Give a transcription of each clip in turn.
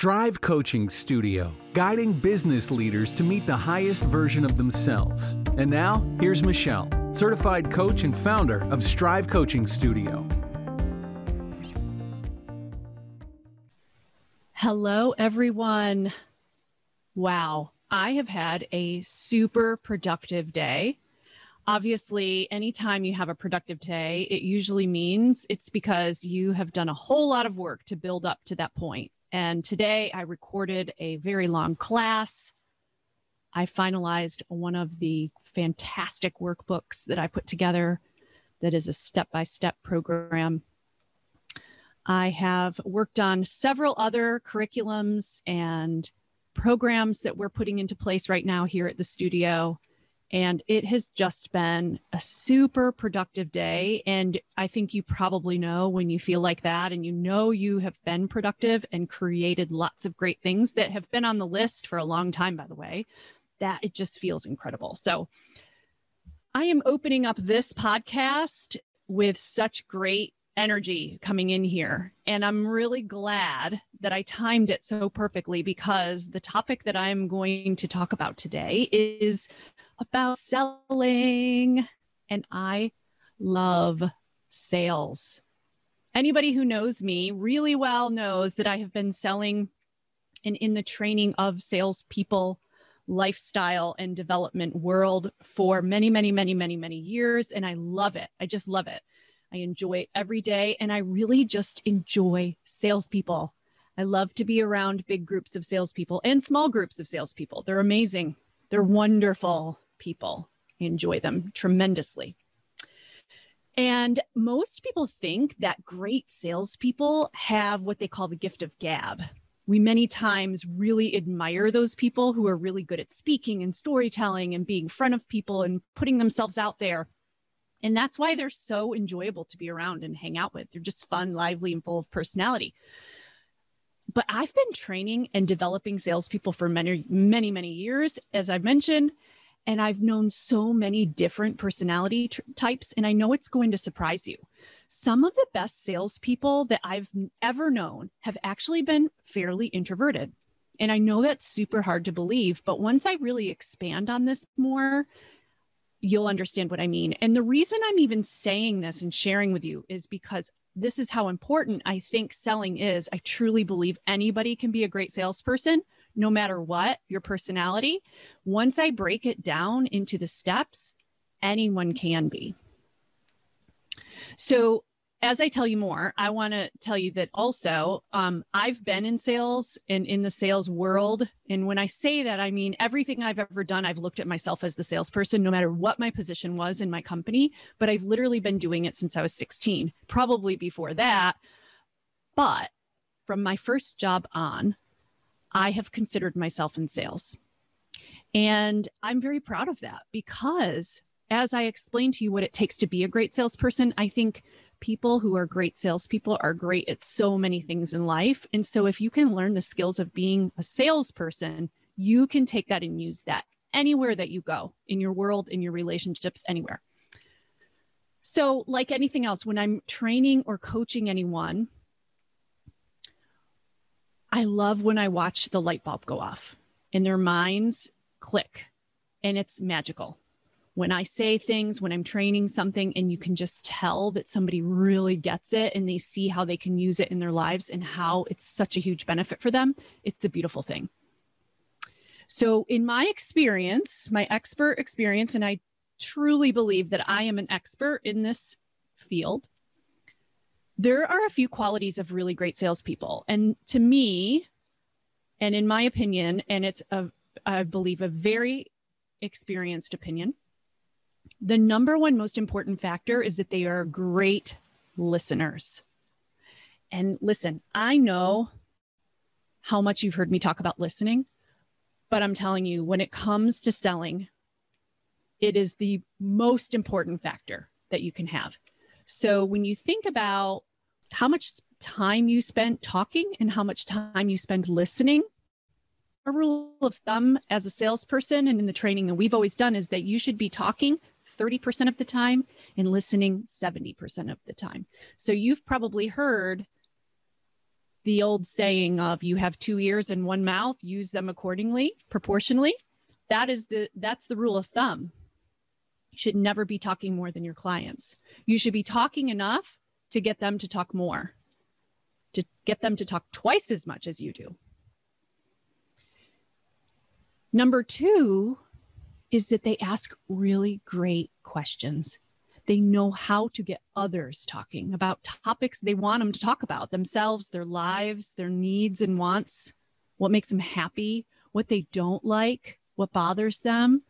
Strive Coaching Studio, guiding business leaders to meet the highest version of themselves. And now, here's Michelle, certified coach and founder of Strive Coaching Studio. Hello, everyone. Wow, I have had a super productive day. Obviously, anytime you have a productive day, it usually means it's because you have done a whole lot of work to build up to that point. And today I recorded a very long class. I finalized one of the fantastic workbooks that I put together that is a step by step program. I have worked on several other curriculums and programs that we're putting into place right now here at the studio. And it has just been a super productive day. And I think you probably know when you feel like that and you know you have been productive and created lots of great things that have been on the list for a long time, by the way, that it just feels incredible. So I am opening up this podcast with such great energy coming in here. And I'm really glad that I timed it so perfectly because the topic that I'm going to talk about today is about selling. And I love sales. Anybody who knows me really well knows that I have been selling and in the training of salespeople, lifestyle, and development world for many, many, many, many, many years. And I love it. I just love it. I enjoy it every day. And I really just enjoy salespeople. I love to be around big groups of salespeople and small groups of salespeople. They're amazing. They're wonderful people. I enjoy them tremendously. And most people think that great salespeople have what they call the gift of gab. We many times really admire those people who are really good at speaking and storytelling and being in front of people and putting themselves out there. And that's why they're so enjoyable to be around and hang out with. They're just fun, lively, and full of personality. But I've been training and developing salespeople for many, many, many years, as I've mentioned. And I've known so many different personality tr- types, and I know it's going to surprise you. Some of the best salespeople that I've ever known have actually been fairly introverted. And I know that's super hard to believe, but once I really expand on this more, you'll understand what I mean. And the reason I'm even saying this and sharing with you is because this is how important I think selling is. I truly believe anybody can be a great salesperson no matter what your personality, once I break it down into the steps, anyone can be. So, as I tell you more, I want to tell you that also um, I've been in sales and in the sales world. And when I say that, I mean everything I've ever done, I've looked at myself as the salesperson, no matter what my position was in my company. But I've literally been doing it since I was 16, probably before that. But from my first job on, I have considered myself in sales. And I'm very proud of that because as I explained to you what it takes to be a great salesperson, I think people who are great salespeople are great at so many things in life. And so if you can learn the skills of being a salesperson, you can take that and use that anywhere that you go in your world, in your relationships, anywhere. So, like anything else, when I'm training or coaching anyone, I love when I watch the light bulb go off and their minds click and it's magical. When I say things, when I'm training something, and you can just tell that somebody really gets it and they see how they can use it in their lives and how it's such a huge benefit for them, it's a beautiful thing. So, in my experience, my expert experience, and I truly believe that I am an expert in this field, there are a few qualities of really great salespeople. And to me, and in my opinion, and it's a, I believe, a very experienced opinion, the number one most important factor is that they are great listeners. And listen, I know how much you've heard me talk about listening, but I'm telling you, when it comes to selling, it is the most important factor that you can have. So when you think about how much time you spent talking and how much time you spend listening. A rule of thumb as a salesperson and in the training that we've always done is that you should be talking 30% of the time and listening 70% of the time. So you've probably heard the old saying of you have two ears and one mouth, use them accordingly, proportionally. That is the that's the rule of thumb. You should never be talking more than your clients. You should be talking enough to get them to talk more, to get them to talk twice as much as you do. Number two is that they ask really great questions. They know how to get others talking about topics they want them to talk about themselves, their lives, their needs and wants, what makes them happy, what they don't like, what bothers them,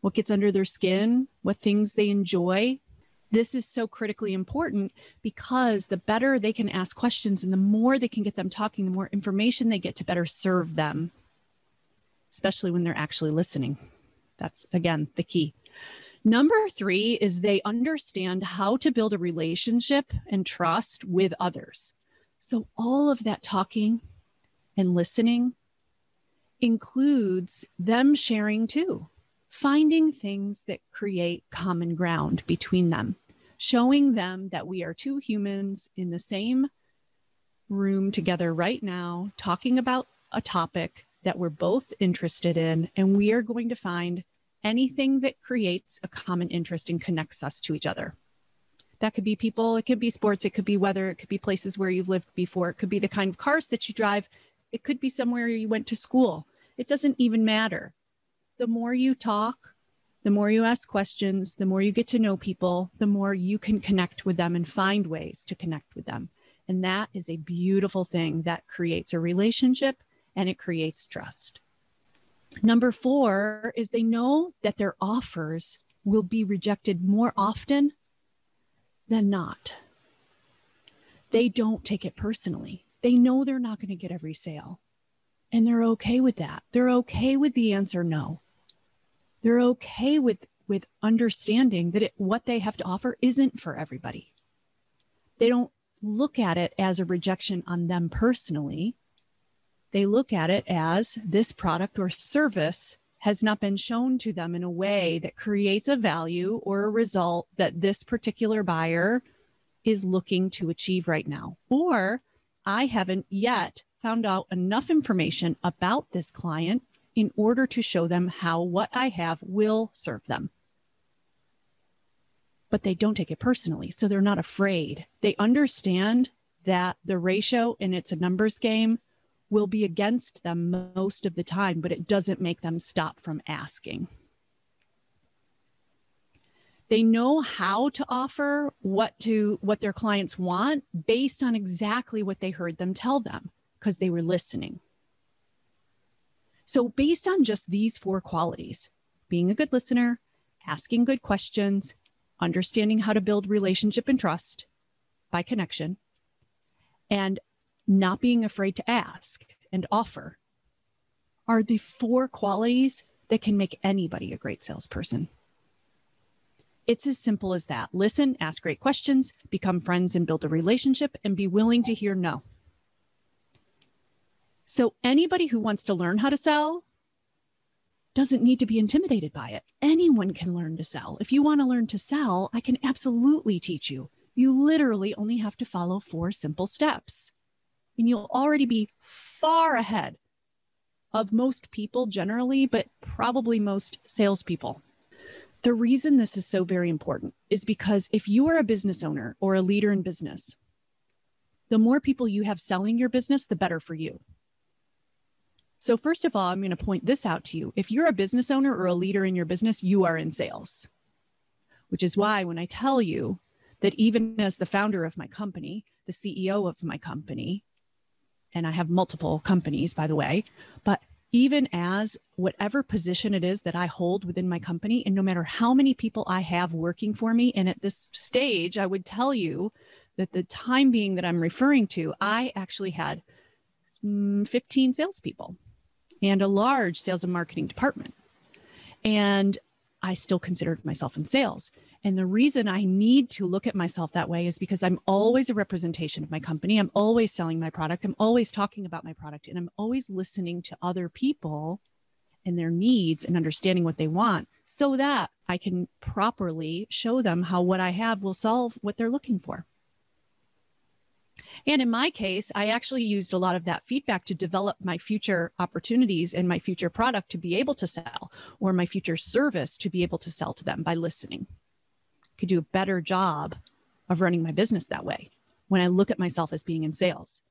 what gets under their skin, what things they enjoy. This is so critically important because the better they can ask questions and the more they can get them talking, the more information they get to better serve them, especially when they're actually listening. That's again the key. Number three is they understand how to build a relationship and trust with others. So, all of that talking and listening includes them sharing too, finding things that create common ground between them, showing them that we are two humans in the same room together right now, talking about a topic that we're both interested in, and we are going to find anything that creates a common interest and connects us to each other. That could be people, it could be sports, it could be weather, it could be places where you've lived before, it could be the kind of cars that you drive, it could be somewhere you went to school. It doesn't even matter. The more you talk, the more you ask questions, the more you get to know people, the more you can connect with them and find ways to connect with them. And that is a beautiful thing that creates a relationship and it creates trust. Number four is they know that their offers will be rejected more often than not. They don't take it personally. They know they're not going to get every sale. And they're okay with that. They're okay with the answer no. They're okay with, with understanding that it, what they have to offer isn't for everybody. They don't look at it as a rejection on them personally they look at it as this product or service has not been shown to them in a way that creates a value or a result that this particular buyer is looking to achieve right now. Or I haven't yet found out enough information about this client in order to show them how what I have will serve them. But they don't take it personally. So they're not afraid. They understand that the ratio and it's a numbers game will be against them most of the time, but it doesn't make them stop from asking. They know how to offer what to what their clients want based on exactly what they heard them tell them because they were listening. So based on just these four qualities, being a good listener, asking good questions, understanding how to build relationship and trust by connection, and not being afraid to ask and offer are the four qualities that can make anybody a great salesperson. It's as simple as that. Listen, ask great questions, become friends and build a relationship, and be willing to hear no. So, anybody who wants to learn how to sell doesn't need to be intimidated by it. Anyone can learn to sell. If you want to learn to sell, I can absolutely teach you. You literally only have to follow four simple steps and you'll already be far ahead of most people generally, but probably most salespeople. The reason this is so very important is because if you are a business owner or a leader in business, the more people you have selling your business, the better for you. So, first of all, I'm going to point this out to you. If you're a business owner or a leader in your business, you are in sales, which is why when I tell you that even as the founder of my company, the CEO of my company, and I have multiple companies, by the way, but even as whatever position it is that I hold within my company, and no matter how many people I have working for me, and at this stage, I would tell you that the time being that I'm referring to, I actually had mm, 15 salespeople and a large sales and marketing department. And I still considered myself in sales. And the reason I need to look at myself that way is because I'm always a representation of my company. I'm always selling my product. I'm always talking about my product and I'm always listening to other people and their needs and understanding what they want so that I can properly show them how what I have will solve what they're looking for. And in my case, I actually used a lot of that feedback to develop my future opportunities and my future product to be able to sell or my future service to be able to sell to them by listening. Could do a better job of running my business that way when I look at myself as being in sales.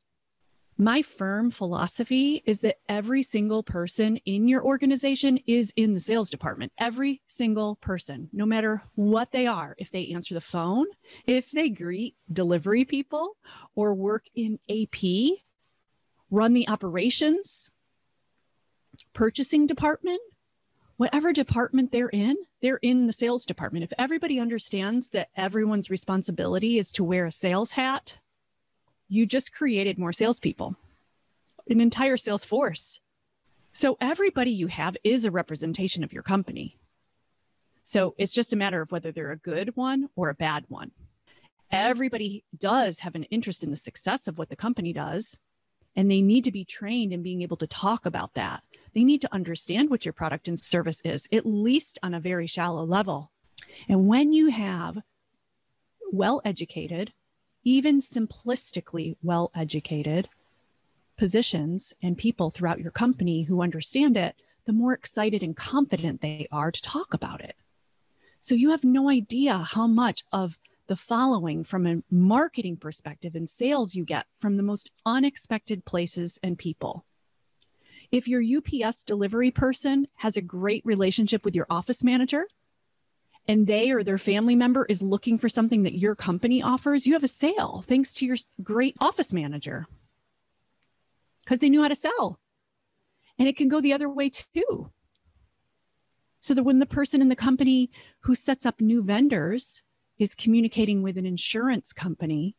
My firm philosophy is that every single person in your organization is in the sales department. Every single person, no matter what they are, if they answer the phone, if they greet delivery people or work in AP, run the operations, purchasing department, whatever department they're in, they're in the sales department. If everybody understands that everyone's responsibility is to wear a sales hat, you just created more salespeople, an entire sales force. So everybody you have is a representation of your company. So it's just a matter of whether they're a good one or a bad one. Everybody does have an interest in the success of what the company does, and they need to be trained in being able to talk about that. They need to understand what your product and service is, at least on a very shallow level. And when you have well educated, even simplistically well educated positions and people throughout your company who understand it, the more excited and confident they are to talk about it. So you have no idea how much of the following from a marketing perspective and sales you get from the most unexpected places and people. If your UPS delivery person has a great relationship with your office manager, and they or their family member is looking for something that your company offers, you have a sale thanks to your great office manager because they knew how to sell. And it can go the other way too. So that when the person in the company who sets up new vendors is communicating with an insurance company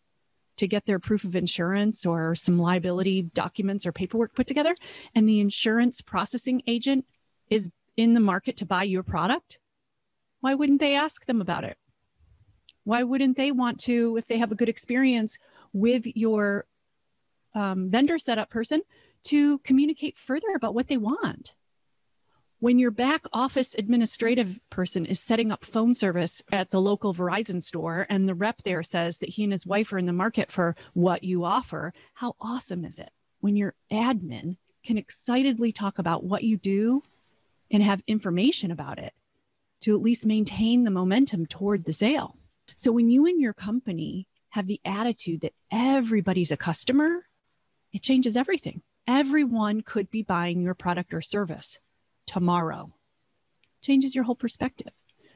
to get their proof of insurance or some liability documents or paperwork put together, and the insurance processing agent is in the market to buy your product, why wouldn't they ask them about it? Why wouldn't they want to, if they have a good experience with your um, vendor setup person, to communicate further about what they want? When your back office administrative person is setting up phone service at the local Verizon store and the rep there says that he and his wife are in the market for what you offer, how awesome is it when your admin can excitedly talk about what you do and have information about it to at least maintain the momentum toward the sale. So when you and your company have the attitude that everybody's a customer, it changes everything. Everyone could be buying your product or service tomorrow. Changes your whole perspective.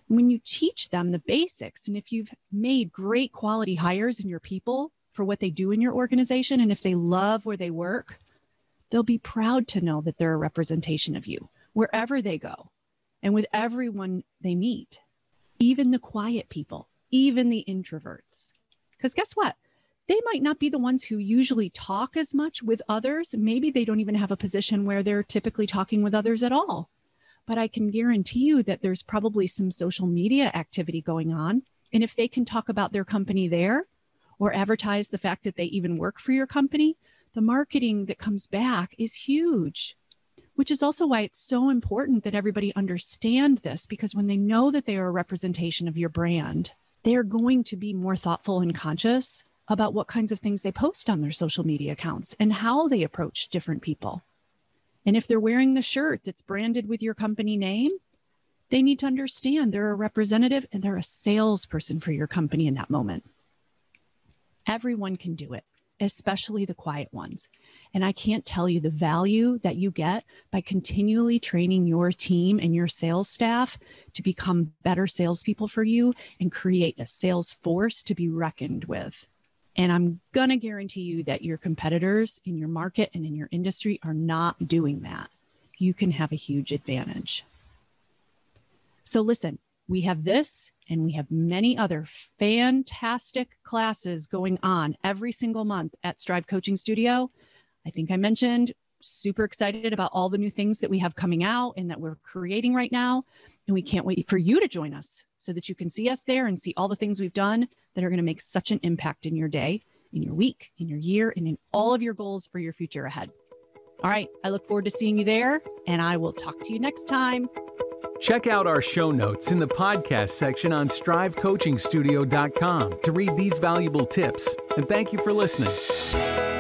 When you teach them the basics, and if you've made great quality hires in your people for what they do in your organization, and if they love where they work, they'll be proud to know that they're a representation of you wherever they go and with everyone they meet, even the quiet people, even the introverts. Because guess what? They might not be the ones who usually talk as much with others. Maybe they don't even have a position where they're typically talking with others at all. But I can guarantee you that there's probably some social media activity going on. And if they can talk about their company there or advertise the fact that they even work for your company, the marketing that comes back is huge which is also why it's so important that everybody understand this because when they know that they are a representation of your brand, they are going to be more thoughtful and conscious about what kinds of things they post on their social media accounts and how they approach different people. And if they're wearing the shirt that's branded with your company name, they need to understand they're a representative and they're a salesperson for your company in that moment. Everyone can do it especially the quiet ones. And I can't tell you the value that you get by continually training your team and your sales staff to become better salespeople for you and create a sales force to be reckoned with. And I'm going to guarantee you that your competitors in your market and in your industry are not doing that. You can have a huge advantage. So, listen, we have this and we have many other fantastic classes going on every single month at Strive Coaching Studio. I think I mentioned super excited about all the new things that we have coming out and that we're creating right now. And we can't wait for you to join us so that you can see us there and see all the things we've done that are going to make such an impact in your day, in your week, in your year, and in all of your goals for your future ahead. All right. I look forward to seeing you there, and I will talk to you next time. Check out our show notes in the podcast section on strivecoachingstudio.com to read these valuable tips and thank you for listening.